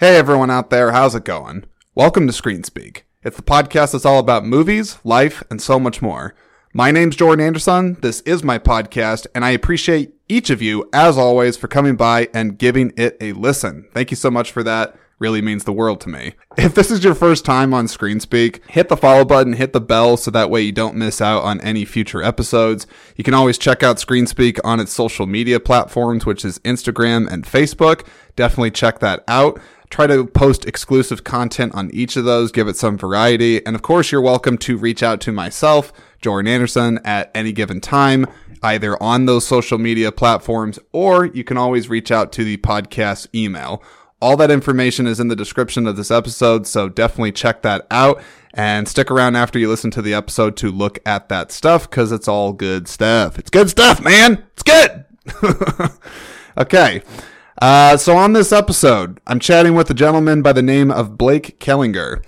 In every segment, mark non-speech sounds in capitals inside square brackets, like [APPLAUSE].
Hey everyone out there, how's it going? Welcome to Screen Speak. It's the podcast that's all about movies, life, and so much more. My name's Jordan Anderson. This is my podcast, and I appreciate each of you, as always, for coming by and giving it a listen. Thank you so much for that. Really means the world to me. If this is your first time on Screen Speak, hit the follow button, hit the bell so that way you don't miss out on any future episodes. You can always check out Screen Speak on its social media platforms, which is Instagram and Facebook. Definitely check that out try to post exclusive content on each of those, give it some variety. And of course, you're welcome to reach out to myself, Jordan Anderson, at any given time, either on those social media platforms, or you can always reach out to the podcast email. All that information is in the description of this episode, so definitely check that out and stick around after you listen to the episode to look at that stuff because it's all good stuff. It's good stuff, man. It's good. [LAUGHS] okay. Uh, so on this episode, I'm chatting with a gentleman by the name of Blake Kellinger.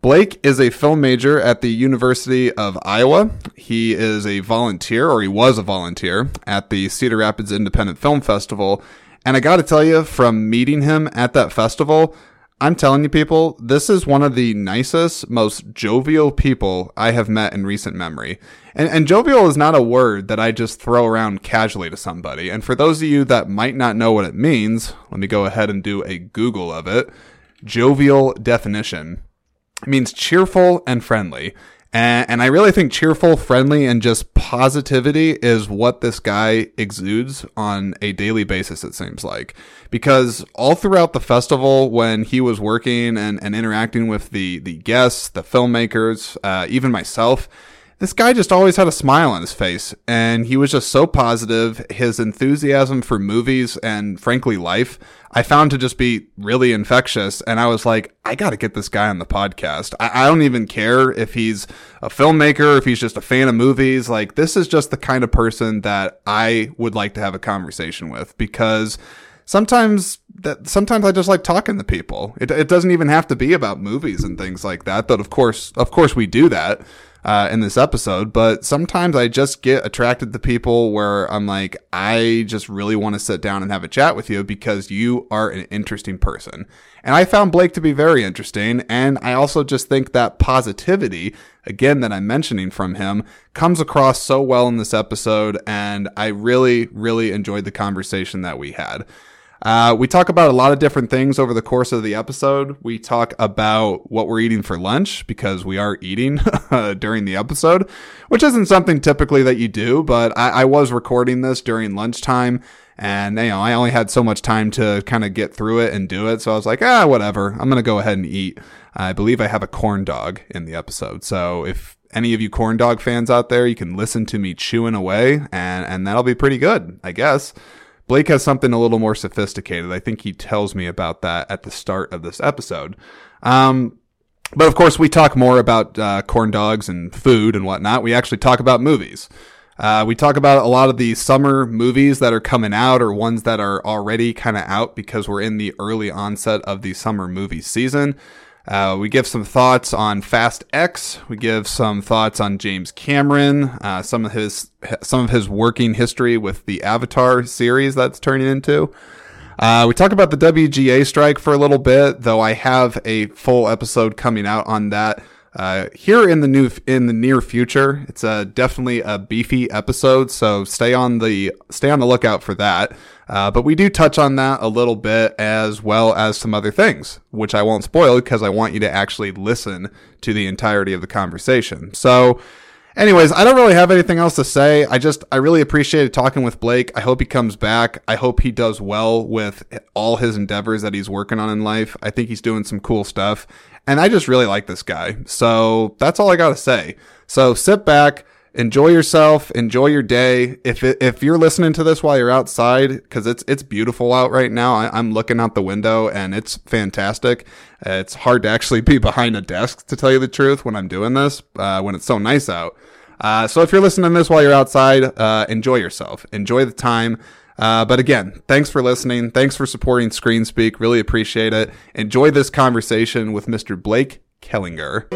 Blake is a film major at the University of Iowa. He is a volunteer, or he was a volunteer, at the Cedar Rapids Independent Film Festival. And I gotta tell you, from meeting him at that festival, I'm telling you, people, this is one of the nicest, most jovial people I have met in recent memory. And, and jovial is not a word that I just throw around casually to somebody. And for those of you that might not know what it means, let me go ahead and do a Google of it. Jovial definition. It means cheerful and friendly. And, and I really think cheerful, friendly, and just positivity is what this guy exudes on a daily basis, it seems like. Because all throughout the festival, when he was working and, and interacting with the, the guests, the filmmakers, uh, even myself, this guy just always had a smile on his face and he was just so positive. His enthusiasm for movies and frankly life, I found to just be really infectious. And I was like, I got to get this guy on the podcast. I, I, don't even care if he's a filmmaker, if he's just a fan of movies. Like, this is just the kind of person that I would like to have a conversation with because sometimes that sometimes I just like talking to people. It, it doesn't even have to be about movies and things like that. But of course, of course we do that uh, in this episode, but sometimes I just get attracted to people where I'm like, I just really want to sit down and have a chat with you because you are an interesting person. And I found Blake to be very interesting. And I also just think that positivity, again, that I'm mentioning from him, comes across so well in this episode. And I really, really enjoyed the conversation that we had. Uh, we talk about a lot of different things over the course of the episode. We talk about what we're eating for lunch because we are eating [LAUGHS] during the episode, which isn't something typically that you do, but I, I was recording this during lunchtime and you know, I only had so much time to kind of get through it and do it. So I was like, ah, whatever. I'm going to go ahead and eat. I believe I have a corn dog in the episode. So if any of you corn dog fans out there, you can listen to me chewing away and, and that'll be pretty good, I guess. Blake has something a little more sophisticated. I think he tells me about that at the start of this episode. Um, but of course, we talk more about uh, corn dogs and food and whatnot. We actually talk about movies. Uh, we talk about a lot of the summer movies that are coming out or ones that are already kind of out because we're in the early onset of the summer movie season. Uh, we give some thoughts on Fast X. We give some thoughts on James Cameron, uh, some of his some of his working history with the Avatar series that's turning into. Uh, we talk about the WGA strike for a little bit, though I have a full episode coming out on that uh, here in the new in the near future. It's a definitely a beefy episode, so stay on the stay on the lookout for that. Uh, but we do touch on that a little bit as well as some other things, which I won't spoil because I want you to actually listen to the entirety of the conversation. So, anyways, I don't really have anything else to say. I just, I really appreciated talking with Blake. I hope he comes back. I hope he does well with all his endeavors that he's working on in life. I think he's doing some cool stuff. And I just really like this guy. So that's all I got to say. So sit back enjoy yourself, enjoy your day. If it, if you're listening to this while you're outside, because it's it's beautiful out right now. I, am looking out the window and it's fantastic. It's hard to actually be [LAUGHS] behind a desk to tell you the truth when I'm doing this uh, when it's so nice out. Uh, so if you're listening to this while you're outside, uh, enjoy yourself, enjoy the time. Uh, but again, thanks for listening. Thanks for supporting Screen Speak. Really appreciate it. Enjoy this conversation with Mr. Blake Kellinger.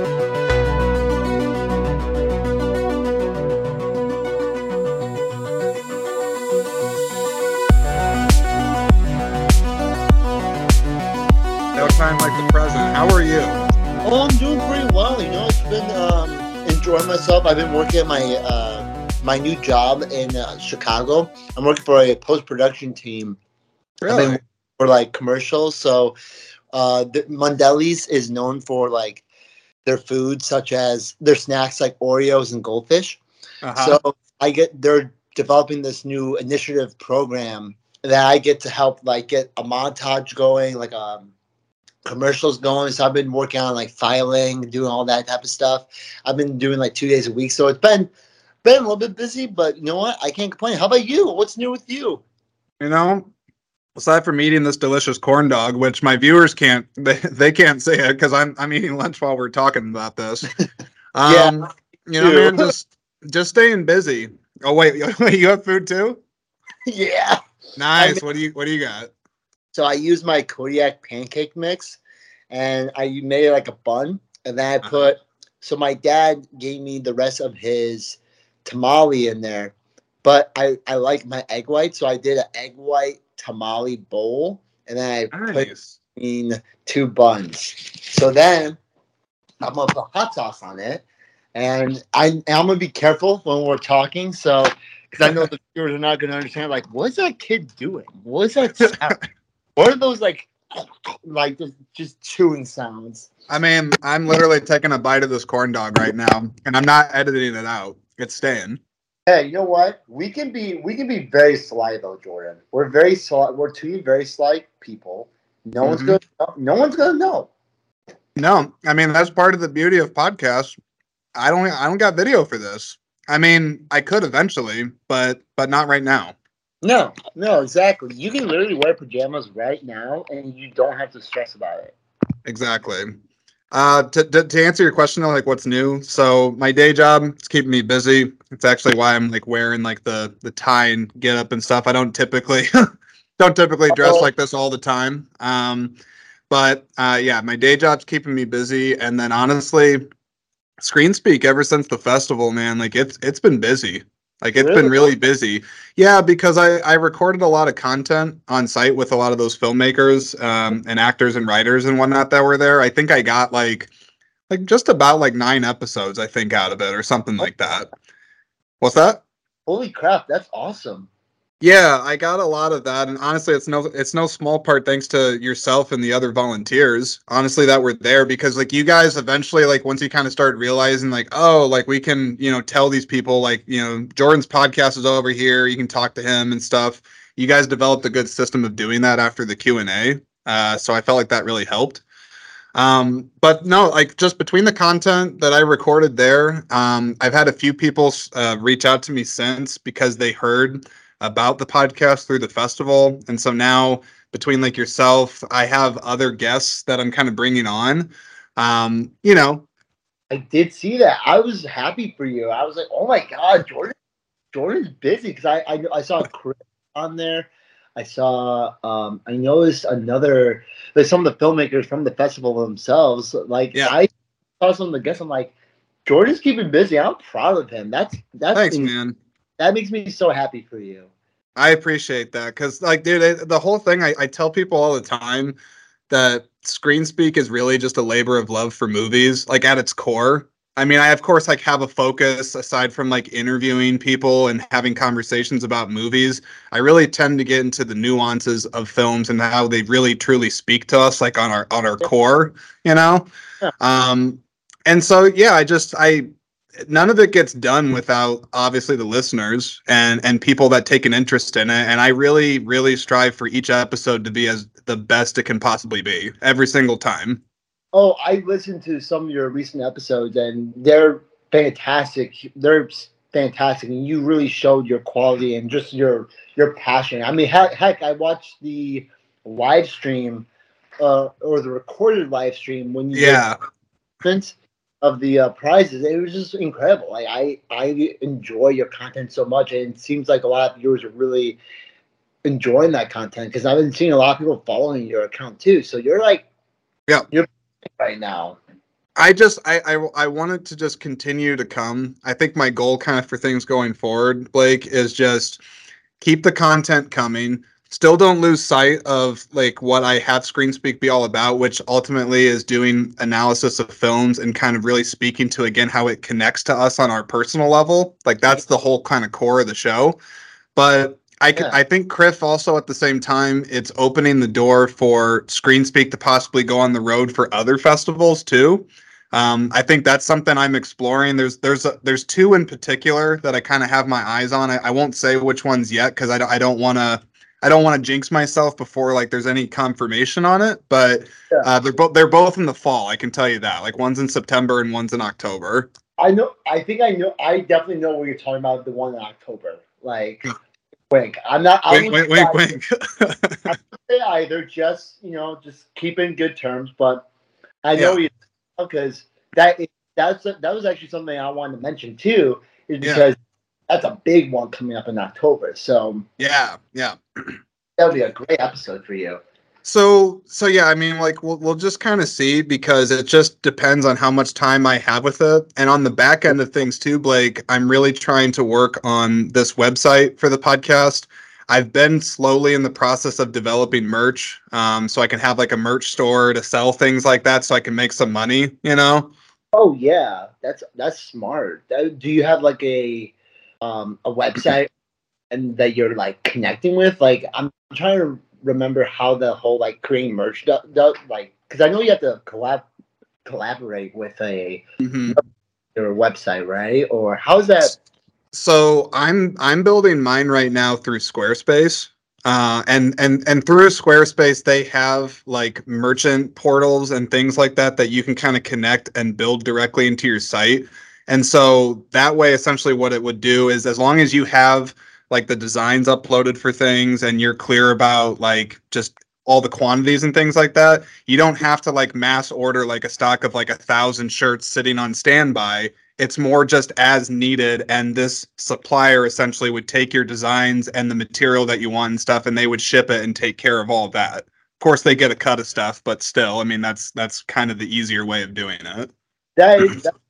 No time like the present. How are you? Oh, I'm doing pretty well. You know, it's been um, enjoying myself. I've been working at my uh, my new job in uh, Chicago. I'm working for a post production team. Really? for like commercials. So, uh, the Mondelez is known for like their food, such as their snacks like Oreos and goldfish. Uh-huh. So I get they're developing this new initiative program that I get to help like get a montage going, like um commercials going. So I've been working on like filing, doing all that type of stuff. I've been doing like two days a week. So it's been been a little bit busy, but you know what? I can't complain. How about you? What's new with you? you know, aside from eating this delicious corn dog, which my viewers can't [LAUGHS] they, they can't see it because I'm I'm eating lunch while we're talking about this. [LAUGHS] Um, Yeah, you know, man, just just staying busy. Oh wait, [LAUGHS] you have food too? yeah. Nice. I what do you what do you got? So I used my Kodiak pancake mix and I made it like a bun. And then I Uh-huh. put, so my dad gave me the rest of his tamale in there. But I, I like my egg white. So I did an egg white tamale bowl. And then I put Nice. in two buns. So then I'm gonna put hot sauce on it. And I, I'm gonna be careful when we're talking. So, because I know the [LAUGHS] viewers are not gonna understand, like, what's that kid doing? What's that sound? [LAUGHS] what are those like, like just, just chewing sounds? I mean, I'm literally taking a bite of this corn dog right now, and I'm not editing it out. It's staying. Hey, you know what? We can be we can be very sly though, Jordan. We're very sly. We're two very sly people. No one's Mhm. gonna. No one's gonna know. No, I mean that's part of the beauty of podcasts. I don't I don't got video for this. I mean, I could eventually, but but not right now. No, no, exactly. You can literally wear pajamas right now, and you don't have to stress about it. Exactly. Uh, to, to, to answer your question, though, like what's new? So my day job is keeping me busy. It's actually why I'm like wearing like the the tie and get up and stuff. I don't typically [LAUGHS] don't typically dress like this all the time. Um, but uh, yeah, my day job's keeping me busy, and then honestly, Screen Speak ever since the festival, man, like it's it's been busy. Like it's been Really? really busy. Yeah, because I I recorded a lot of content on site with a lot of those filmmakers um, and actors and writers and whatnot that were there. I think I got like like just about like nine episodes I think out of it or something like that. What's that? Holy crap, that's awesome. Yeah, I got a lot of that, and honestly, it's no it's no small part thanks to yourself and the other volunteers. Honestly, that were there because like you guys eventually like once you kind of start realizing like oh like we can you know tell these people like you know Jordan's podcast is over here, you can talk to him and stuff. You guys developed a good system of doing that after the Q and A, uh, so I felt like that really helped. Um, but no, like just between the content that I recorded there, um, I've had a few people uh, reach out to me since because they heard about the podcast through the festival. And so now between like yourself, I have other guests that I'm kind of bringing on. Um, you know, I did see that. I was happy for you. I was like, oh my god, Jordan, Jordan's busy because I, I I saw Chris on there. I saw um I noticed another like some of the filmmakers from the festival themselves. Like Yeah. I saw some of the guests. I'm like, Jordan's keeping busy. I'm proud of him. That's that's thanks, man. that makes me so happy for you. I appreciate that because, like, dude, it, the whole thing, I, I tell people all the time that Screen Speak is really just a labor of love for movies, like at its core. I mean, I of course like have a focus aside from like interviewing people and having conversations about movies. I really tend to get into the nuances of films and how they really truly speak to us, like on our on our core, you know. Yeah. Um, and so yeah, I just I none of it gets done without obviously the listeners and and people that take an interest in it and i really really strive for each episode to be as the best it can possibly be every single time Oh, I listened to some of your recent episodes, and they're fantastic. They're fantastic, and you really showed your quality and just your your passion. I mean, heck, heck I watched the live stream uh, or the recorded live stream when you did yeah announcements of the uh, prizes. It was just incredible. Like I I enjoy your content so much, and it seems like a lot of viewers are really enjoying that content because I've been seeing a lot of people following your account too. So you're like, Yeah. you're right now. I just I, I I wanted to just continue to come. I think my goal kind of for things going forward, Blake, is just keep the content coming, still don't lose sight of like what I have Screen Speak be all about, which ultimately is doing analysis of films and kind of really speaking to again how it connects to us on our personal level. Like that's the whole kind of core of the show. But I can, Yeah. I think Criff also at the same time it's opening the door for Screen Speak to possibly go on the road for other festivals too. Um, I think that's something I'm exploring. There's there's a, there's two in particular that I kind of have my eyes on. I, I won't say which ones yet because I don't I don't want to I don't want to jinx myself before like there's any confirmation on it. But Yeah. uh, they're both they're both in the fall. I can tell you that. Like one's in September and one's in October. I know. I think I know. I definitely know what you're talking about. The one in October. Like, wink. I'm not. I Wink wink wink wink. say either. Just you know, just keep in good terms. But I know you because that is, that's that was actually something I wanted to mention too. Is Yeah. because that's a big one coming up in October. So yeah yeah. [CLEARS THROAT] that would be a great episode for you. So so yeah, I mean like we'll we'll just kind of see because it just depends on how much time I have with it. And on the back end of things too, Blake, I'm really trying to work on this website for the podcast. I've been slowly in the process of developing merch, um, so I can have like a merch store to sell things like that, so I can make some money. You know? Oh yeah, that's that's smart. Do you have like a um a website and that you're like connecting with? Like I'm trying to remember how the whole like creating merch does, do, like because I know you have to collab collaborate with a Mhm. your website, right? Or how's that? So I'm I'm building mine right now through Squarespace. Uh, and and and through Squarespace, they have like merchant portals and things like that that you can kind of connect and build directly into your site. And so that way, essentially, what it would do is as long as you have like the designs uploaded for things and you're clear about like just all the quantities and things like that, you don't have to like mass order like a stock of like a thousand shirts sitting on standby. It's more just as needed and this supplier essentially would take your designs and the material that you want and stuff and they would ship it and take care of all of that. Of course they get a cut of stuff but still i mean that's that's kind of the easier way of doing it. That is that's [CLEARS THROAT]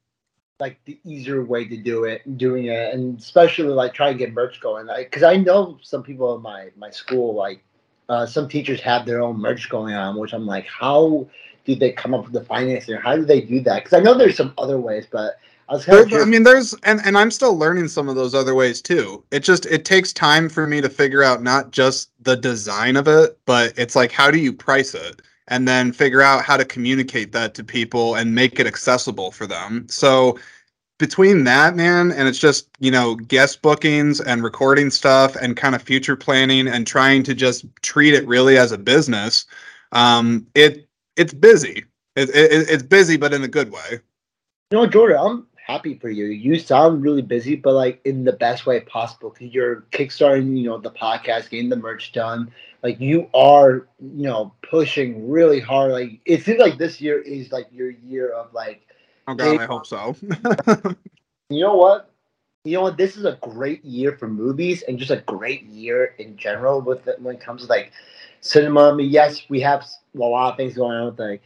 like the easier way to do it, doing it, and especially like try and get merch going. Because I know some people in my my school, like uh, some teachers have their own merch going on, which I'm like, how do they come up with the financing? How do they do that? Because I know there's some other ways, but I was There- of i mean there's and, and i'm still learning some of those other ways too it just it takes time for me to figure out not just the design of it but it's like how do you price it and then figure out how to communicate that to people and make it accessible for them. So between that man and it's just you know guest bookings and recording stuff and kind of future planning and trying to just treat it really as a business um it it's busy. It, it, it's busy but in a good way. You know, Jordan, I'm happy for you. You sound really busy, but like in the best way possible. Because you're kickstarting, you know, the podcast, getting the merch done. Like you are, you know, pushing really hard. Like it seems like this year is like your year of like, oh god i hope so you know what? You know what? This is a great year for movies and just a great year in general with it when it comes to like cinema. I mean, yes, we have a lot of things going on with like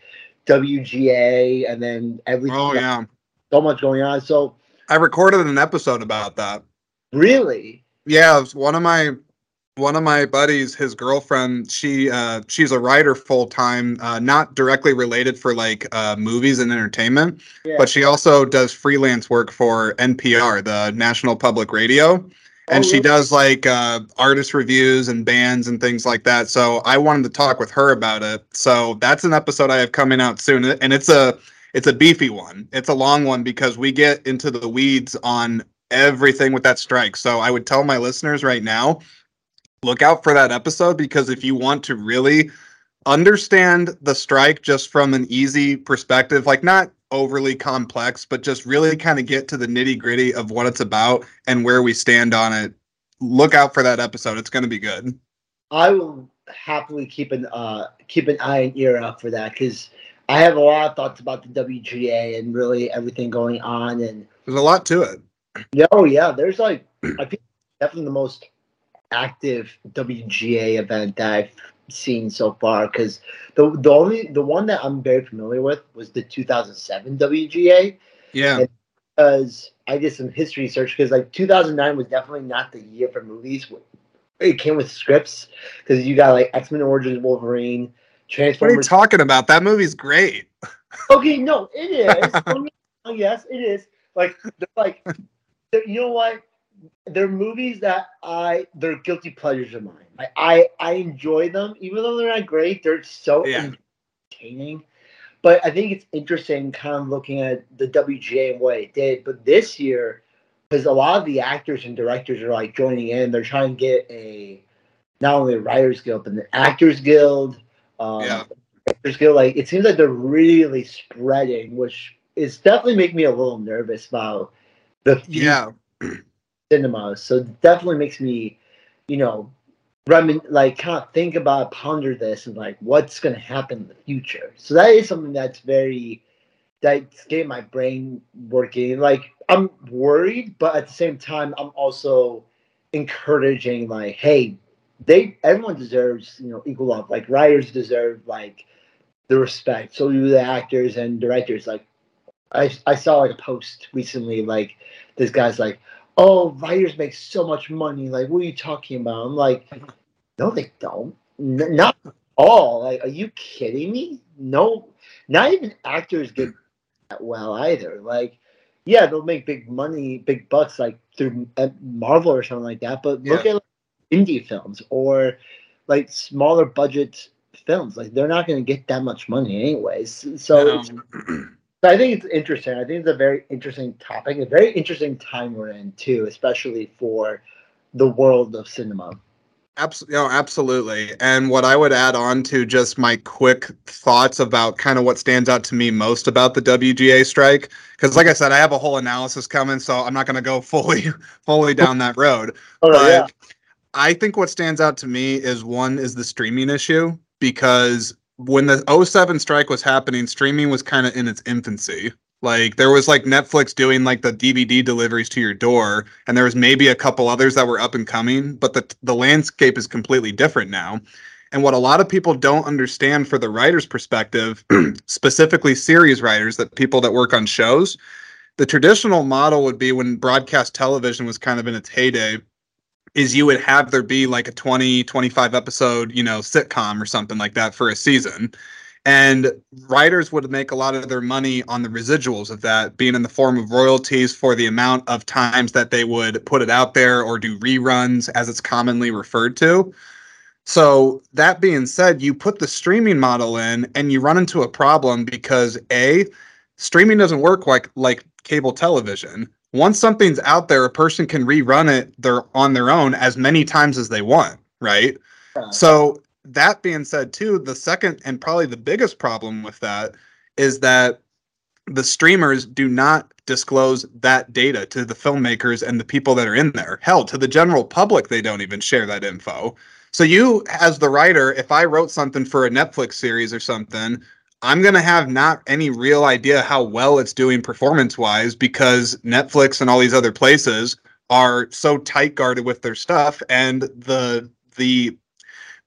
WGA and then everything. oh yeah So much going on. So I recorded an episode about that. really, Yeah, one of my one of my buddies, his girlfriend, she uh she's a writer full time, uh not directly related for like uh movies and entertainment, yeah. but she also does freelance work for NPR, the National Public Radio. And Oh, she really? does like uh, artist reviews and bands and things like that. So I wanted to talk with her about it. So that's an episode I have coming out soon, and it's a it's a beefy one. It's a long one because we get into the weeds on everything with that strike. So I would tell my listeners right now, look out for that episode because if you want to really understand the strike just from an easy perspective, like not overly complex, but just really kind of get to the nitty gritty of what it's about and where we stand on it. Look out for that episode. It's going to be good. I will happily keep an uh keep an eye and ear out for that because I have a lot of thoughts about the WGA and really everything going on. And There's a lot to it. yeah, oh yeah, there's like I think definitely the most active WGA event that I've seen so far because the the only the one that I'm very familiar with was the 2007 WGA Yeah. because I did some history search because like 2009 was definitely not the year for movies it came with scripts because you got like X Men Origins Wolverine, What are you talking about? That movie's great. [LAUGHS] okay, no, it is. [LAUGHS] Don't get me wrong, yes, it is. Like, they're like, they're- you know what? They're movies that I they're guilty pleasures of mine. I I, I enjoy them, even though they're not great. They're so Yeah. entertaining. But I think it's interesting, kind of looking at the WGA and what it did. But this year, because a lot of the actors and directors are like joining in, they're trying to get a not only a writers guild but an actors guild. Um, Yeah. Guild. Like it seems like they're really spreading, which is definitely making me a little nervous about the Yeah. [CLEARS THROAT] cinemas. So definitely makes me, you know, remin like kind of think about ponder this and like what's going to happen in the future. So that is something that's very that's getting my brain working. Like I'm worried, but at the same time, I'm also encouraging. Like, hey, they everyone deserves you know equal love. Like writers deserve like the respect. So do the actors and directors. Like I I saw like a post recently. Like this guy's like, oh, writers make so much money. Like, what are you talking about? I'm like, mm-hmm. no, they don't. N- not all. Like, are you kidding me? No, not even actors get that well either. Like, yeah, they'll make big money, big bucks, like through Marvel or something like that. But look at like, indie films or like smaller budget films. Like, they're not going to get that much money anyways. So. [CLEARS THROAT] so I think it's interesting. I think it's a very interesting topic, a very interesting time we're in too, especially for the world of cinema. Absolutely, no, absolutely. And what I would add on to just my quick thoughts about kind of what stands out to me most about the WGA strike, because like I said, I have a whole analysis coming, so I'm not going to go fully, [LAUGHS] fully down that road. Oh but yeah, I think what stands out to me is one is the streaming issue because when the 07 strike was happening, streaming was kind of in its infancy. Like there was like Netflix doing like the DVD deliveries to your door, and there was maybe a couple others that were up and coming, but the the landscape is completely different now. And what a lot of people don't understand for the writer's perspective, [CLEARS THROAT] specifically series writers, that people that work on shows, the traditional model would be when broadcast television was kind of in its heyday, is you would have there be like a 20 25 episode you know sitcom or something like that for a season. And writers would make a lot of their money on the residuals of that being in the form of royalties for the amount of times that they would put it out there or do reruns as it's commonly referred to. So that being said you put the streaming model in and you run into a problem because a streaming doesn't work like like cable television once something's out there, a person can rerun it their on their own as many times as they want, right? Yeah. So that being said, too, the second and probably the biggest problem with that is that the streamers do not disclose that data to the filmmakers and the people that are in there. Hell, to the general public, they don't even share that info. So you, as the writer, if I wrote something for a Netflix series or something, I'm going to have not any real idea how well it's doing performance wise because Netflix and all these other places are so tight guarded with their stuff and the the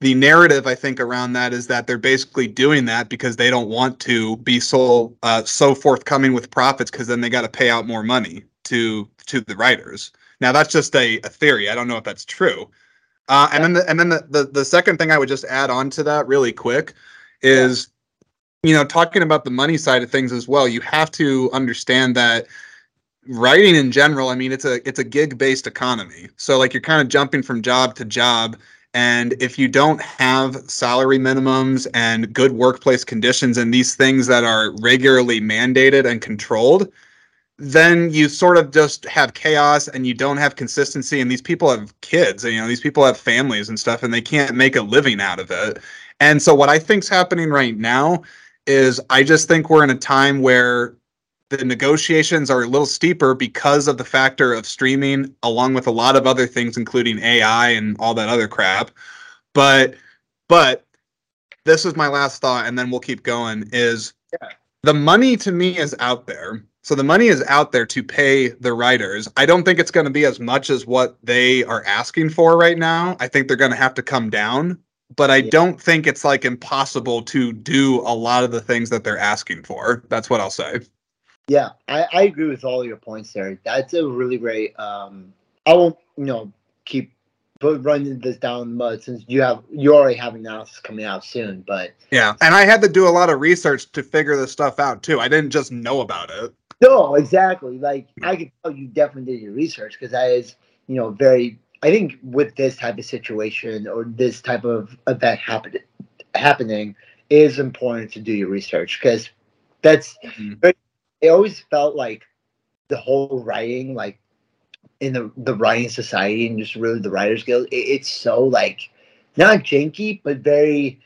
the narrative I think around that is that they're basically doing that because they don't want to be so uh, so forthcoming with profits because then they got to pay out more money to to the writers. Now that's just a, a theory. I don't know if that's true. Uh, and then the, and then the, the the second thing I would just add on to that really quick is you know talking about the money side of things as well you have to understand that writing in general i mean it's a it's a gig based economy. So like you're kind of jumping from job to job and if you don't have salary minimums and good workplace conditions and these things that are regularly mandated and controlled then you sort of just have chaos and you don't have consistency and these people have kids and you know these people have families and stuff and they can't make a living out of it. And so what i think's happening right now is I just think we're in a time where the negotiations are a little steeper because of the factor of streaming, along with a lot of other things, including AI and all that other crap. But, but this is my last thought, and then we'll keep going. Is Yeah. the money to me is out there. So the money is out there to pay the writers. I don't think it's going to be as much as what they are asking for right now. I think they're going to have to come down but I Yeah. don't think it's like impossible to do a lot of the things that they're asking for. That's what I'll say. Yeah, I, I agree with all your points there. That's a really great. Um, I won't, you know, keep put running this down mud since you have you already have analysis coming out soon. But yeah, and I had to do a lot of research to figure this stuff out too. I didn't just know about it. No, exactly. Like I could tell you definitely did your research because that is, you know, very. I think with this type of situation or this type of event happen, happening, it is important to do your research because that's. Mhm. It always felt like the whole writing, like in the the writing society and just really the writers guild, it, it's so like not janky but very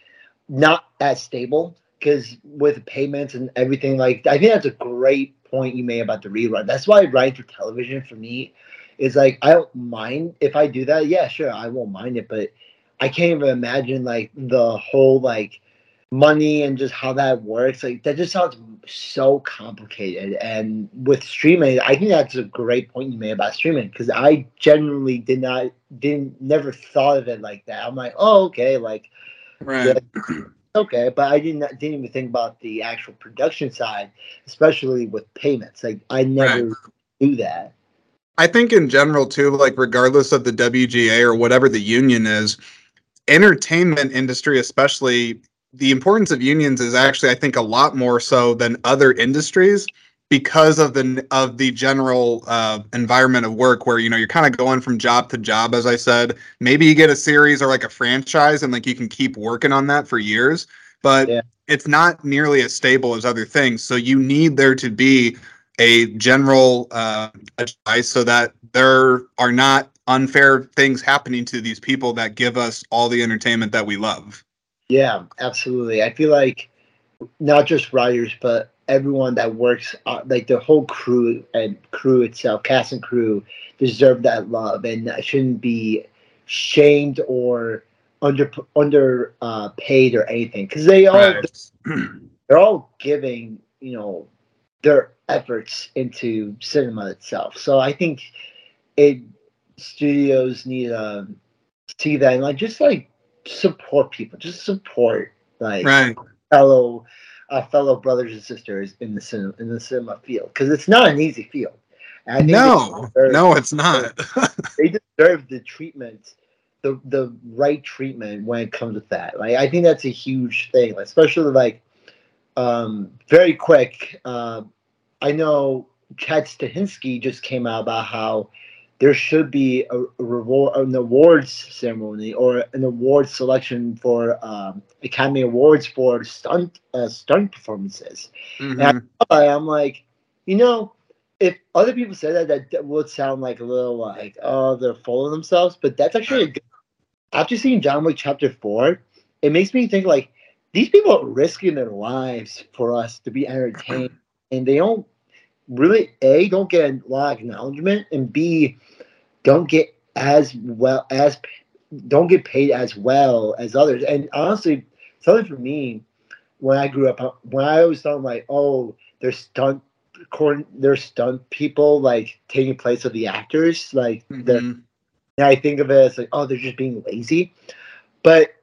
not as stable because with payments and everything like i think that's a great point you made about the rerun that's why writing for television for me is like i don't mind if i do that. Yeah sure i won't mind it but i can't even imagine like the whole like money and just how that works. Like that just sounds so complicated. And with streaming i think that's a great point you made about streaming because i generally did not didn't never thought of it like that. I'm like oh okay like Right. okay but i didn't didn't even think about the actual production side especially with payments. Like i never do that I think in general too, like regardless of the WGA or whatever the union is, entertainment industry especially, the importance of unions is actually I think a lot more so than other industries because of the of the general uh, environment of work where you know you're kind of going from job to job as I said. Maybe you get a series or like a franchise and like you can keep working on that for years, but Yeah. it's not nearly as stable as other things. So you need there to be a general uh, advice so that there are not unfair things happening to these people that give us all the entertainment that we love. Yeah, absolutely. I feel like not just writers, but everyone that works, uh, like the whole crew and crew itself, cast and crew, deserve that love and shouldn't be shamed or under under uh, paid or anything because they all they're all giving you know their efforts into cinema itself. So I think it studios need to see that and like just like support people, just support like right. fellow uh, fellow brothers and sisters in the cinema in the cinema field because it's not an easy field. And No, deserve- no, it's not. [LAUGHS] they deserve the treatment, the the right treatment when it comes with that. Like I think that's a huge thing, especially like um very quick. Um, I know Chad Stahelski just came out about how there should be a, a reward, an awards ceremony or an award selection for um, Academy Awards for stunt uh, stunt performances. Mhm. I- I'm like, you know, if other people say that, that, that would sound like a little like, oh, they're full of themselves. But that's actually a good. After seeing John Wick Chapter Four, it makes me think like these people are risking their lives for us to be entertained, and they don't really a don't get a lot of acknowledgement, and b don't get as well as don't get paid as well as others. And honestly, something for me when I grew up, when I always thought like, oh, there's stunt, there's stunt people like taking place of the actors, like Mhm. and I think of it as like, oh, they're just being lazy. But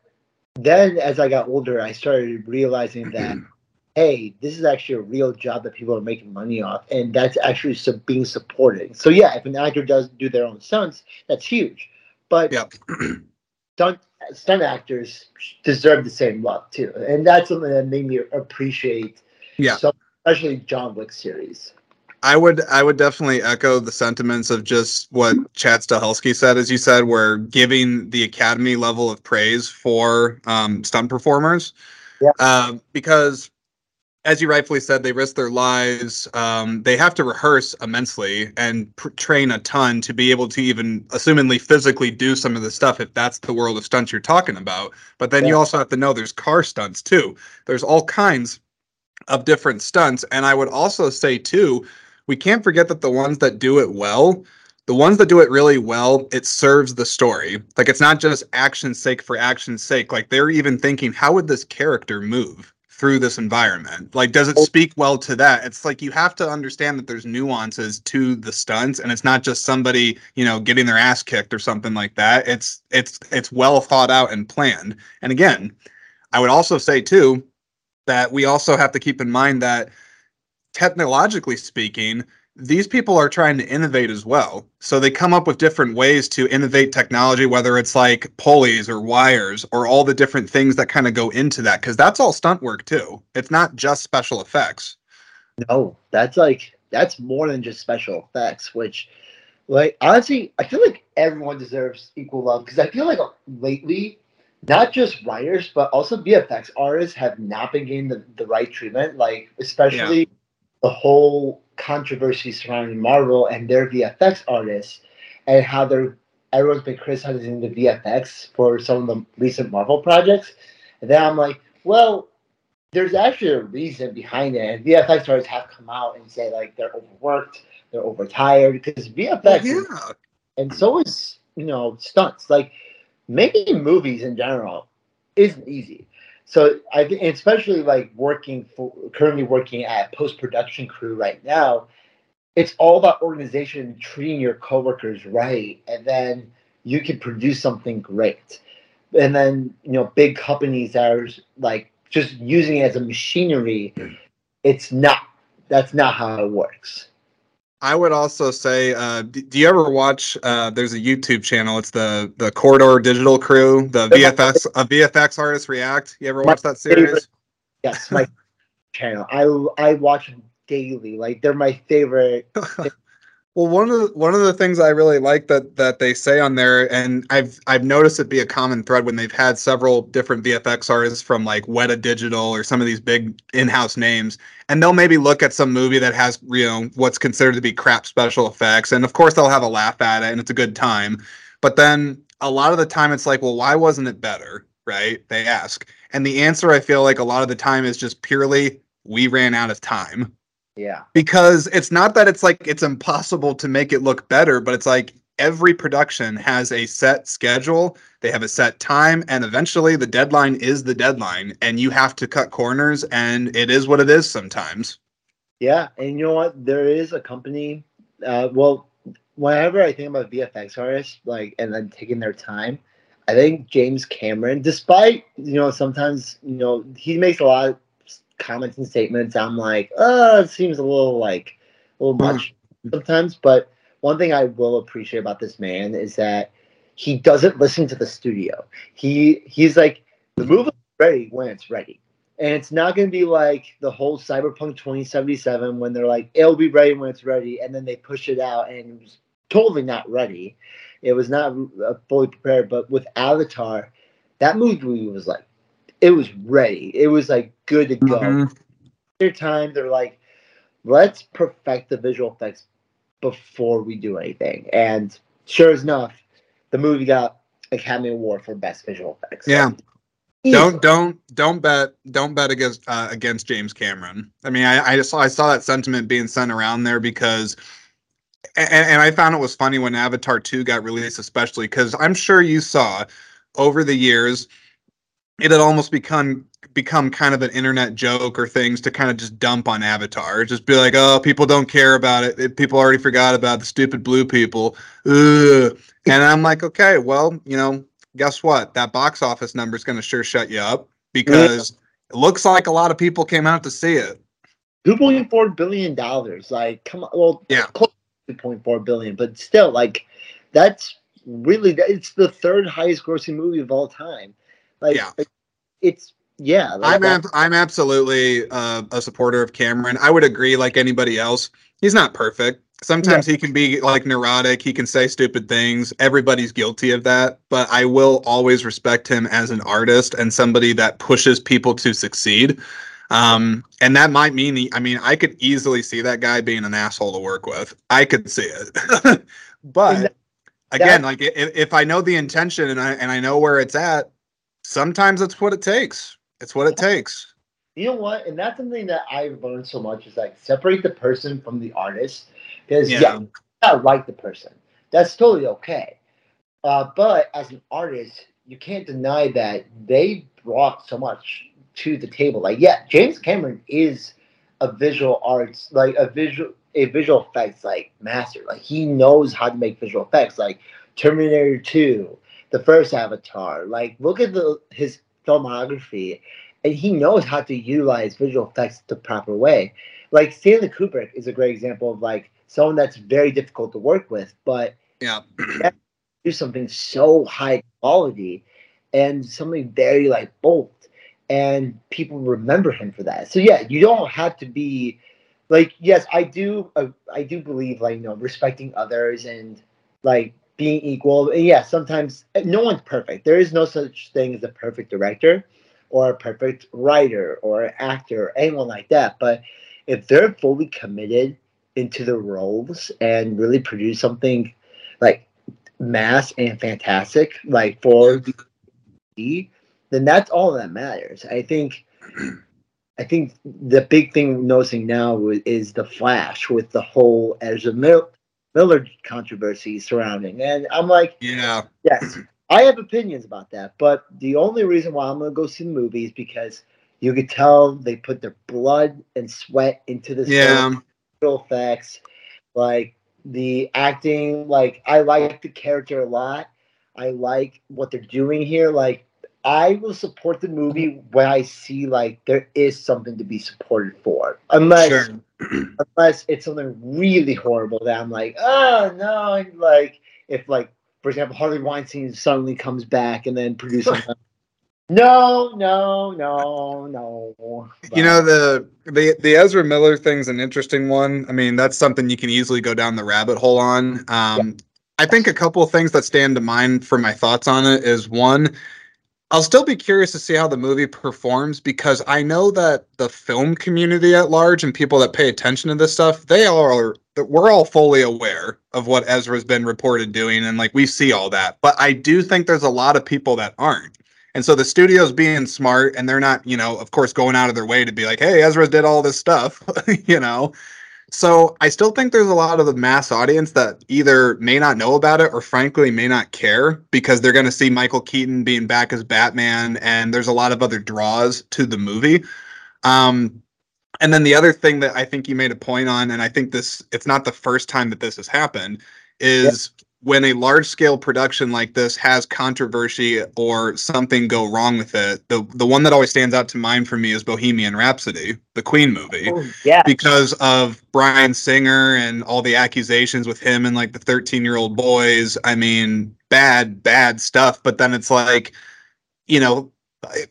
then as I got older, I started realizing [CLEARS THROAT] that, hey, this is actually a real job that people are making money off, and that's actually su- being supported. So yeah, if an actor does do their own stunts, that's huge. But Yep. [CLEARS THROAT] stunt stunt actors deserve the same love too, and that's something that made me appreciate. Yeah. so, especially John Wick series. I would I would definitely echo the sentiments of just what Chad Stahelski said, as you said, where giving the Academy level of praise for um, stunt performers, Yeah. Um, because as you rightfully said, they risk their lives. Um, they have to rehearse immensely and pr- train a ton to be able to even, assumingly, physically do some of the stuff if that's the world of stunts you're talking about. But then you also have to know there's car stunts too. There's all kinds of different stunts, and I would also say too we can't forget that the ones that do it well the ones that do it really well it serves the story. Like it's not just action's sake for action's sake. Like they're even thinking how would this character move through this environment? Like does it oh. speak well to that? It's like you have to understand that there's nuances to the stunts and it's not just somebody you know getting their ass kicked or something like that. It's it's it's well thought out and planned. And again i would also say too that we also have to keep in mind that technologically speaking, these people are trying to innovate as well. So they come up with different ways to innovate technology, whether it's like pulleys or wires or all the different things that kind of go into that, because that's all stunt work too. It's not just special effects. No, that's like that's more than just special effects. Which, like, honestly, I feel like everyone deserves equal love because I feel like lately, not just writers but also VFX artists have not been getting the, the right treatment. Like, especially yeah. The whole controversy surrounding Marvel and their VFX artists and how they're everyone's been criticizing the VFX for some of the recent Marvel projects. And then I'm like, well, there's actually a reason behind it. And VFX artists have come out and say like they're overworked, they're overtired because VFX, well, oh, yeah. and so is you know stunts. Like making movies in general isn't easy. So I think, especially like working for currently working at post production crew right now, it's all about organization, treating your coworkers right, and then you can produce something great. And then you know, big companies that are like just using it as a machinery, mm. it's not. That's not how it works. I would also say, uh, do, do, you ever watch? Uh, there's a YouTube channel. It's the the Corridor Digital Crew, the VFX a VFX artist react. You ever watch that series? Favorite, yes, my [LAUGHS] channel. I I watch daily. Like they're my favorite. [LAUGHS] Well, one of the, one of the things I really like that that they say on there, and I've I've noticed it be a common thread when they've had several different VFX artists from like Weta Digital or some of these big in-house names, and they'll maybe look at some movie that has you know what's considered to be crap special effects, and of course they'll have a laugh at it, and it's a good time. But then a lot of the time it's like, well, why wasn't it better? Right? They ask, and the answer I feel like a lot of the time is just purely we ran out of time yeah. Because it's not that it's like it's impossible to make it look better, but it's like every production has a set schedule, they have a set time, and eventually the deadline is the deadline, and you have to cut corners, and it is what it is sometimes. Yeah, and you know what? There is a company. Uh, well, whenever I think about VFX artists, like, and then taking their time, I think James Cameron, despite you know sometimes you know he makes a lot comments and statements, I'm like, oh, it seems a little like a little much sometimes. But one thing I will appreciate about this man is that he doesn't listen to the studio. He he's like the movie ready when it's ready. And it's not going to be like the whole Cyberpunk 2077 when they're like, it'll be ready when it's ready. And then they push it out and it was totally not ready. It was not uh, fully prepared. But with Avatar, that movie was like it was ready. It was like good to go. Mm-hmm. Their time, they're like, let's perfect the visual effects before we do anything. And sure enough, the movie got Academy Award for best visual effects. Yeah. don't don't don't bet don't bet against uh, against James Cameron. I mean, I I saw I saw that sentiment being sent around there because, and, and I found it was funny when Avatar two got released, especially because I'm sure you saw over the years it had almost become become kind of an internet joke or things to kind of just dump on Avatar. Just be like, oh, people don't care about it. people already forgot about the stupid blue people. Ugh. And I'm like, okay, well, you know, guess what? That box office number is going to sure shut you up because yeah. it looks like a lot of people came out to see it. Two point four billion dollars. Like, come on. Well, yeah, two point four billion, but still, like, that's really it's the third highest grossing movie of all time. Like, yeah. it's yeah. Like I'm ab- I'm absolutely uh, a supporter of Cameron. I would agree, like anybody else. He's not perfect. Sometimes yeah. he can be like neurotic. He can say stupid things. Everybody's guilty of that. But I will always respect him as an artist and somebody that pushes people to succeed. Um, and that might mean the, I mean, I could easily see that guy being an asshole to work with. I could see it. [LAUGHS] but again, like if, if I know the intention and I and I know where it's at, sometimes that's what it takes. It's what it takes. You know what? And that's something that I've learned so much is like separate the person from the artist. Because yeah, yeah I like the person. That's totally okay. Uh, but as an artist, you can't deny that they brought so much to the table. Like, yeah, James Cameron is a visual arts, like a visual a visual effects like master. Like he knows how to make visual effects. Like Terminator 2, the first Avatar. Like look at the his filmography, and he knows how to utilize visual effects the proper way. Like Stanley Kubrick is a great example of like someone that's very difficult to work with, but Yeah. [CLEARS THROAT] do something so high quality and something very like bold and people remember him for that so yeah you don't have to be like yes i do uh, i do believe like you know respecting others and like being equal. And yeah sometimes eh, no one's perfect. There is no such thing as a perfect director or a perfect writer or actor or anyone like that. But if they're fully committed into the roles and really produce something like mass and fantastic, like for the then that's all that matters. I think I think the big thing noticing now is the Flash with the whole Ezra Miller controversy surrounding, and I'm like, yeah, yes, I have opinions about that, but the only reason why I'm gonna go see the movie is because you could tell they put their blood and sweat into this. Yeah. Effects, like the acting like i like the character a lot i like what they're doing here like i will support the movie when i see like there is something to be supported for unless sure. [CLEARS THROAT] unless it's something really horrible that i'm like oh no like if like for example harvey weinstein suddenly comes back and then produces [LAUGHS] No, no, no, no. You know the the the Ezra Miller thing's an interesting one. I mean, that's something you can easily go down the rabbit hole on. Um, yeah. I think a couple of things that stand to mind for my thoughts on it is one, I'll still be curious to see how the movie performs because I know that the film community at large and people that pay attention to this stuff, they are we're all fully aware of what Ezra's been reported doing and like we see all that. But I do think there's a lot of people that aren't. And so the studio's being smart and they're not, you know, of course, going out of their way to be like, hey, Ezra did all this stuff, [LAUGHS] you know. So I still think there's a lot of the mass audience that either may not know about it or frankly may not care because they're going to see Michael Keaton being back as Batman and there's a lot of other draws to the movie. Um, and then the other thing that I think you made a point on, and I think this, it's not the first time that this has happened, is when a large scale production like this has controversy or something go wrong with it, the the one that always stands out to mind for me is Bohemian Rhapsody, the Queen movie. Oh, yeah. Because of Bryan Singer and all the accusations with him and like the 13 year old boys. I mean, bad, bad stuff. But then it's like, you know,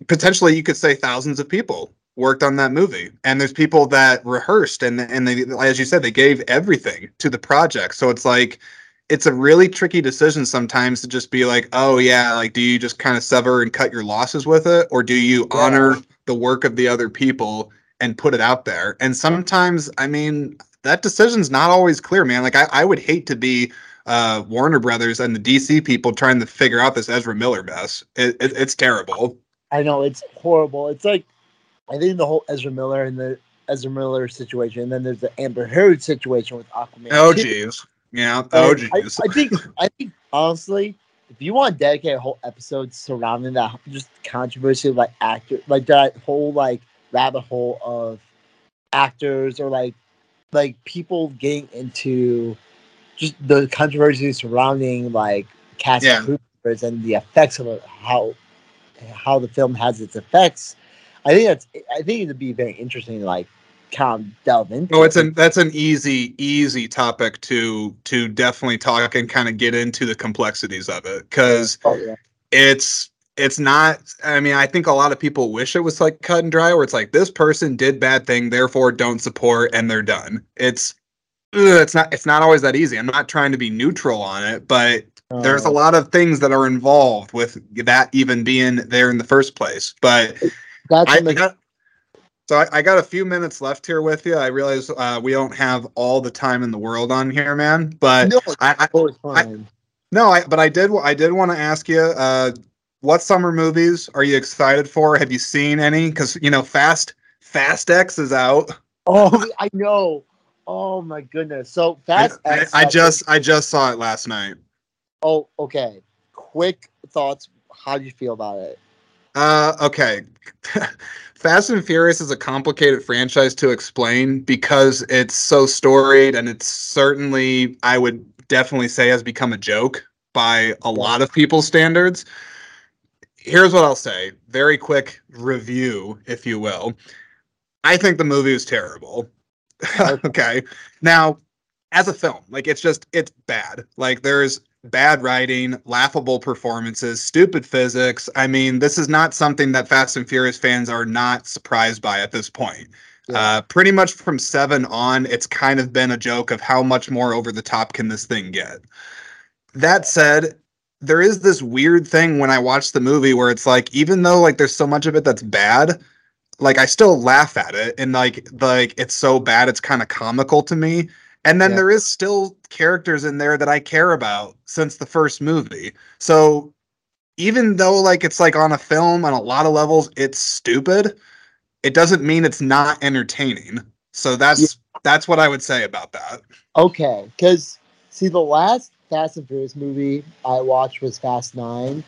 potentially you could say thousands of people worked on that movie and there's people that rehearsed and and they as you said they gave everything to the project so it's like it's a really tricky decision sometimes to just be like, oh yeah, like do you just kind of sever and cut your losses with it, or do you yeah. honor the work of the other people and put it out there? And sometimes, I mean, that decision's not always clear, man. Like I, I would hate to be uh, Warner Brothers and the DC people trying to figure out this Ezra Miller mess. It, it, it's terrible. I know it's horrible. It's like I think the whole Ezra Miller and the Ezra Miller situation, and then there's the Amber Heard situation with Aquaman. Oh, jeez. Yeah. Oh, I, I, think I think honestly, if you want to dedicate a whole episode surrounding that just controversy of like actor like that whole like rabbit hole of actors or like like people getting into just the controversy surrounding like cast yeah. and the effects of it, how how the film has its effects. I think that's I think it'd be very interesting like of delve into. Oh, it's an that's an easy easy topic to to definitely talk and kind of get into the complexities of it because oh, yeah. it's it's not i mean i think a lot of people wish it was like cut and dry where it's like this person did bad thing therefore don't support and they're done it's it's not it's not always that easy i'm not trying to be neutral on it but there's a oh. lot of things that are involved with that even being there in the first place but that's I, so I, I, got a few minutes left here with you. I realize uh, we don't have all the time in the world on here, man. But no, I, I, no, I but I did I did want to ask you, uh, what summer movies are you excited for? Have you seen any? Because you know, Fast Fast X is out. Oh, [LAUGHS] I know. Oh my goodness. So Fast I, X. I, I just I just saw it last night. Oh, okay. Quick thoughts. How do you feel about it? Uh, okay. [LAUGHS] Fast and Furious is a complicated franchise to explain because it's so storied and it's certainly, I would definitely say, has become a joke by a lot of people's standards. Here's what I'll say very quick review, if you will. I think the movie is terrible. [LAUGHS] okay. Now, as a film. Like it's just it's bad. Like there's bad writing, laughable performances, stupid physics. I mean, this is not something that Fast and Furious fans are not surprised by at this point. Yeah. Uh, pretty much from seven on, it's kind of been a joke of how much more over the top can this thing get. That said, there is this weird thing when I watch the movie where it's like, even though like there's so much of it that's bad, like I still laugh at it and like like it's so bad it's kind of comical to me. And then yeah. there is still characters in there that I care about since the first movie. So even though like it's like on a film on a lot of levels it's stupid, it doesn't mean it's not entertaining. So that's yeah. that's what I would say about that. Okay, cuz see the last Fast and Furious movie I watched was Fast 9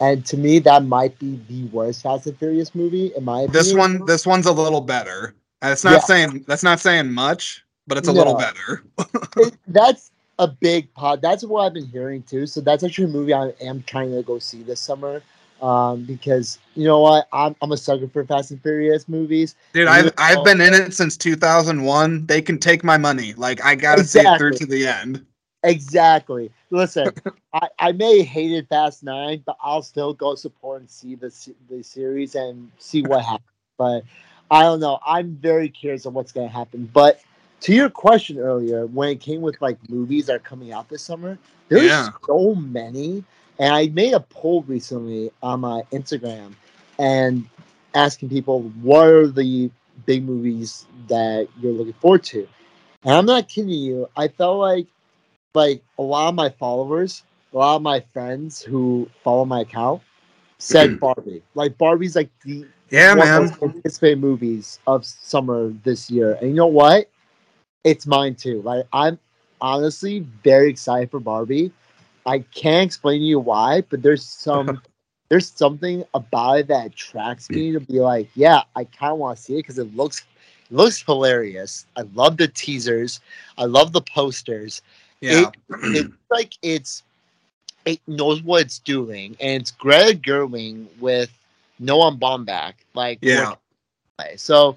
and to me that might be the worst Fast and Furious movie in my opinion. This one this one's a little better. That's not yeah. saying that's not saying much, but it's a no. little better. [LAUGHS] it, that's a big pod. That's what I've been hearing too. So that's actually a movie I am trying to go see this summer. Um, because you know what, I'm I'm a sucker for Fast and Furious movies. Dude, I've I've been in it since 2001. They can take my money. Like I gotta exactly. see it through to the end. Exactly. Listen, [LAUGHS] I, I may hated Fast Nine, but I'll still go support and see the the series and see what happens. But I don't know. I'm very curious of what's going to happen. But to your question earlier, when it came with like movies that are coming out this summer, there's yeah. so many. And I made a poll recently on my Instagram and asking people what are the big movies that you're looking forward to. And I'm not kidding you. I felt like like a lot of my followers, a lot of my friends who follow my account said [CLEARS THROAT] Barbie. Like Barbie's like the yeah man Most anticipated movies of summer this year. And you know what? It's mine too. Like I'm honestly very excited for Barbie. I can't explain to you why, but there's some [LAUGHS] there's something about it that attracts me to be like, yeah, I kind of want to see it because it looks it looks hilarious. I love the teasers. I love the posters. Yeah, it, [CLEARS THROAT] it's like it's it knows what it's doing, and it's Greta Gerwig with Noah Baumbach. Like, yeah. So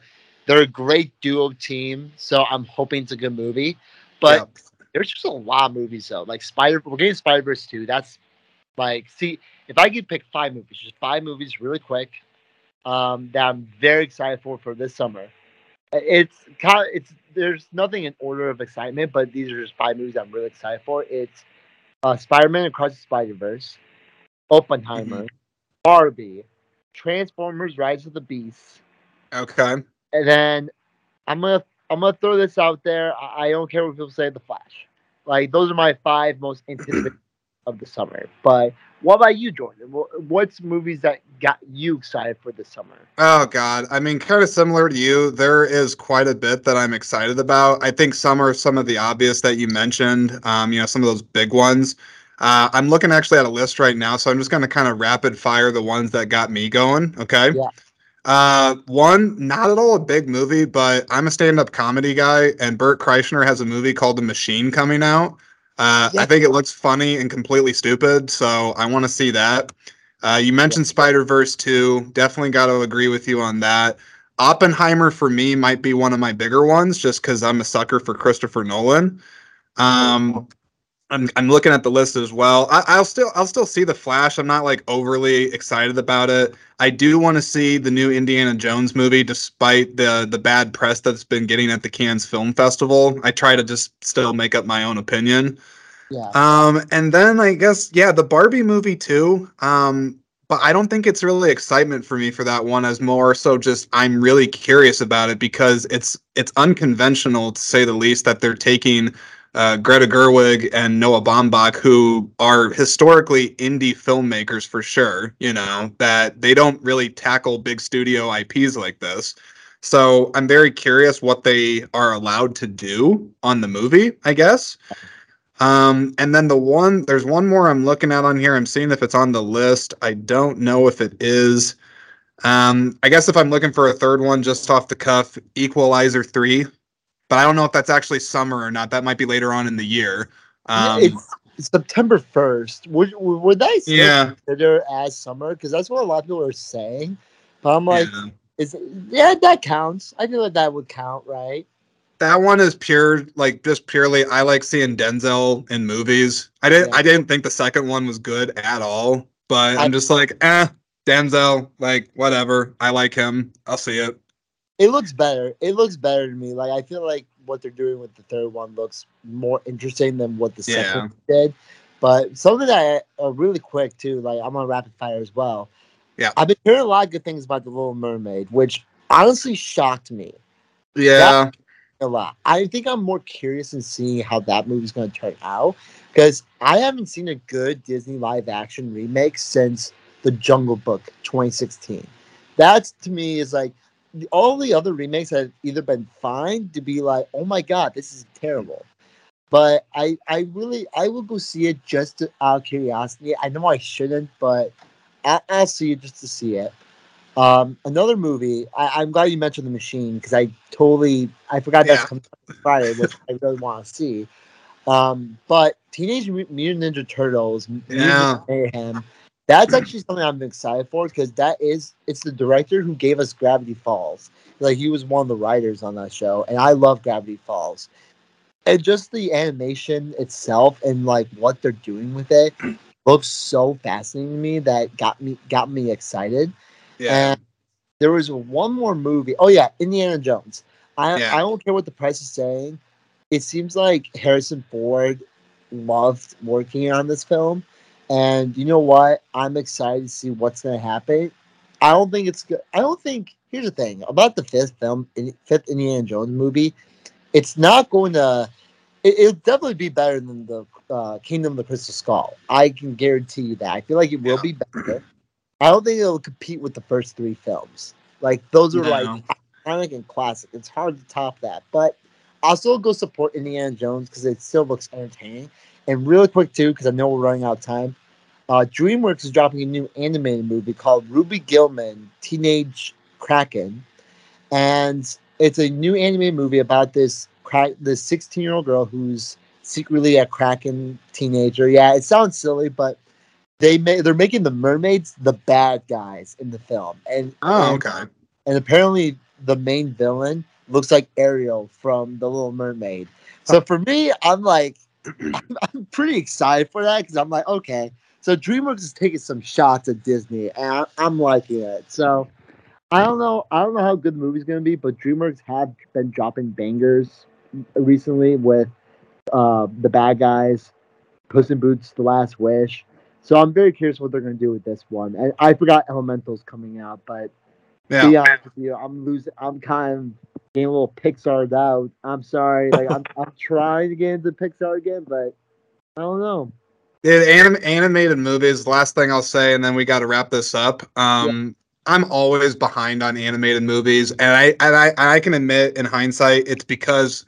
they're a great duo team, so I'm hoping it's a good movie. But yeah. there's just a lot of movies though. Like Spider, we're getting Spider Verse two. That's like, see, if I could pick five movies, just five movies, really quick, um, that I'm very excited for for this summer. It's kind of, it's there's nothing in order of excitement, but these are just five movies I'm really excited for. It's uh, Spider-Man Across the Spider-Verse, Oppenheimer, mm-hmm. Barbie, Transformers: Rise of the Beasts. Okay. And then I'm gonna I'm gonna throw this out there. I, I don't care what people say. The Flash, like those are my five most anticipated [CLEARS THROAT] of the summer. But what about you, Jordan? What's movies that got you excited for the summer? Oh God, I mean, kind of similar to you. There is quite a bit that I'm excited about. I think some are some of the obvious that you mentioned. Um, you know, some of those big ones. Uh, I'm looking actually at a list right now, so I'm just going to kind of rapid fire the ones that got me going. Okay. Yeah. Uh, one, not at all a big movie, but I'm a stand-up comedy guy, and Bert Kreischer has a movie called The Machine coming out. Uh, yeah. I think it looks funny and completely stupid, so I want to see that. Uh, you mentioned yeah. Spider Verse 2. Definitely got to agree with you on that. Oppenheimer for me might be one of my bigger ones, just because I'm a sucker for Christopher Nolan. Um, I'm I'm looking at the list as well. I, will still I'll still see the Flash. I'm not like overly excited about it. I do want to see the new Indiana Jones movie, despite the the bad press that's been getting at the Cannes Film Festival. I try to just still make up my own opinion. Yeah. Um, and then I guess yeah, the Barbie movie too. Um, but I don't think it's really excitement for me for that one as more so just I'm really curious about it because it's it's unconventional to say the least that they're taking uh, Greta Gerwig and Noah Baumbach, who are historically indie filmmakers for sure, you know, that they don't really tackle big studio IPs like this. So I'm very curious what they are allowed to do on the movie, I guess. Um, and then the one, there's one more I'm looking at on here. I'm seeing if it's on the list. I don't know if it is. Um, I guess if I'm looking for a third one just off the cuff, Equalizer 3 but I don't know if that's actually summer or not. That might be later on in the year. Um, it's, September first. Would would they yeah. consider as summer? Because that's what a lot of people are saying. But I'm like, yeah. is yeah that counts? I feel like that would count, right? that one is pure, like just purely. I like seeing Denzel in movies. I didn't. Yeah. I didn't think the second one was good at all. But I- I'm just like, eh, Denzel. Like whatever. I like him. I'll see it. It looks better. It looks better to me. Like I feel like what they're doing with the third one looks more interesting than what the second Yeah. one did. But something that I, uh, really quick too, like I'm on rapid fire as well. Yeah. I've been hearing a lot of good things about the Little Mermaid, which honestly shocked me Yeah. a lot. I think I'm more curious in seeing how that movie's going to turn out because I haven't seen a good Disney live action remake since The Jungle Book 2016. That to me is like all the other remakes have either been fine to be like, oh my god, this is terrible. But I, I really, I will go see it just to, out of curiosity. I know I shouldn't, but I, I'll see it just to see it. Um, another movie. I, I'm glad you mentioned the machine because I totally I forgot that's Yeah. coming Friday, which I really want to see. Um, but Teenage Mutant Ninja Turtles, Yeah. Mayhem. That's actually something I'm excited for because that is it's the director who gave us Gravity Falls. Like he was one of the writers on that show, and I love Gravity Falls. And just the animation itself and like what they're doing with it [CLEARS THROAT] looks so fascinating to me that got me got me excited. Yeah. And there was one more movie. Oh yeah, Indiana Jones. I Yeah. I don't care what the price is saying. It seems like Harrison Ford loved working on this film, and you know what? I'm excited to see what's going to happen. I don't think it's good. I don't think. Here's the thing about the fifth film, fifth Indiana Jones movie. It's not going to. It, it'll definitely be better than the uh, Kingdom of the Crystal Skull. I can guarantee you that. I feel like it will be better. I don't think it'll compete with the first three films. Like those are No. like iconic and classic. It's hard to top that. But I'll still go support Indiana Jones because it still looks entertaining. And really quick too, because I know we're running out of time. Uh, DreamWorks is dropping a new animated movie called Ruby Gillman Teenage Kraken, and it's a new animated movie about this crack, this 16 year old girl who's secretly a Kraken teenager. Yeah, it sounds silly, but they may they're making the mermaids the bad guys in the film, and Oh, and- okay. and apparently the main villain looks like Ariel from The Little Mermaid. So for me, I'm like, [COUGHS] I'm, pretty excited for that because I'm like, okay, so DreamWorks is taking some shots at Disney, and I, I'm liking it. So I don't know, I don't know how good the movie's gonna be, but DreamWorks have been dropping bangers recently with uh, the bad guys, Puss in Boots, The Last Wish. So I'm very curious what they're gonna do with this one. And I forgot Elemental's coming out, but to Yeah. be honest with you, I'm losing. I'm kind of getting a little Pixar out. I'm sorry. Like I'm, [LAUGHS] I'm trying to get into Pixar again, but I don't know. Yeah, anim- animated movies. Last thing I'll say, and then we got to wrap this up. Um, I'm always behind on animated movies, and I and I and I can admit, in hindsight, it's because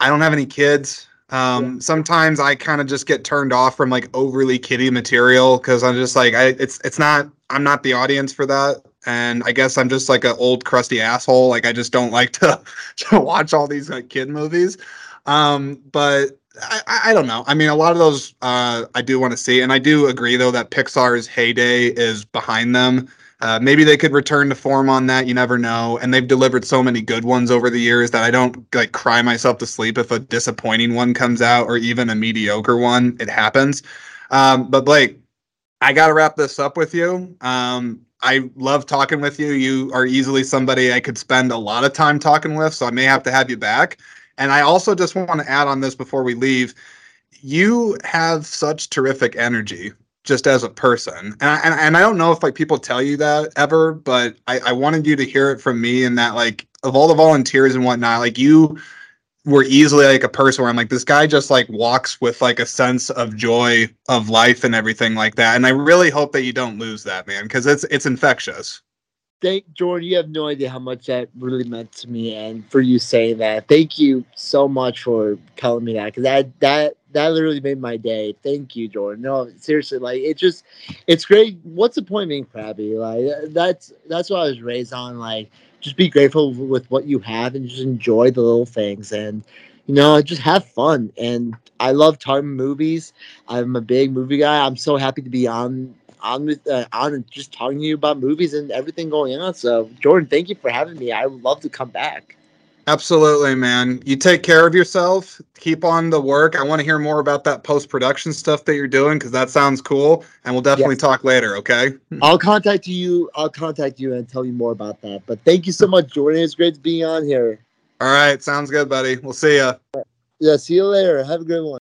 I don't have any kids. Um, Sometimes I kind of just get turned off from like overly kiddie material because I'm just like, I it's it's not. I'm not the audience for that, and I guess I'm just like an old crusty asshole. Like I just don't like [LAUGHS] to to watch all these like kid movies. Um, but I, I don't know. I mean, a lot of those uh, I do want to see, and I do agree though that Pixar's heyday is behind them. Uh, maybe they could return to form on that. You never know. And they've delivered so many good ones over the years that I don't like cry myself to sleep if a disappointing one comes out or even a mediocre one. It happens. Um, but Blake, I got to wrap this up with you. Um, I love talking with you. You are easily somebody I could spend a lot of time talking with, so I may have to have you back. And I also just want to add on this before we leave. You have such terrific energy just as a person. And I, and, and I don't know if like people tell you that ever, but I, I wanted you to hear it from me and that like of all the volunteers and whatnot, like you were easily like a person where I'm like, this guy just like walks with like a sense of joy of life and everything like that. And I really hope that you don't lose that, man, because it's it's infectious. Thank Jordan. You have no idea how much that really meant to me, and for you saying that. Thank you so much for telling me that because that that that literally made my day. Thank you, Jordan. No, seriously, like it just, it's great. What's the point of being crabby? Like that's that's what I was raised on. Like just be grateful with what you have and just enjoy the little things and you know just have fun. And I love talking movies. I'm a big movie guy. I'm so happy to be on on with uh, on just talking to you about movies and everything going on. So Jordan, thank you for having me. I would love to come back. Absolutely, man. You take care of yourself. Keep on the work. I want to hear more about that post production stuff that you're doing because that sounds cool. And we'll definitely Yes. talk later. Okay. [LAUGHS] I'll contact you. I'll contact you and tell you more about that. But thank you so much, Jordan. It's great to be on here. All right. Sounds good, buddy. We'll see ya. Yeah, see you later. Have a good one.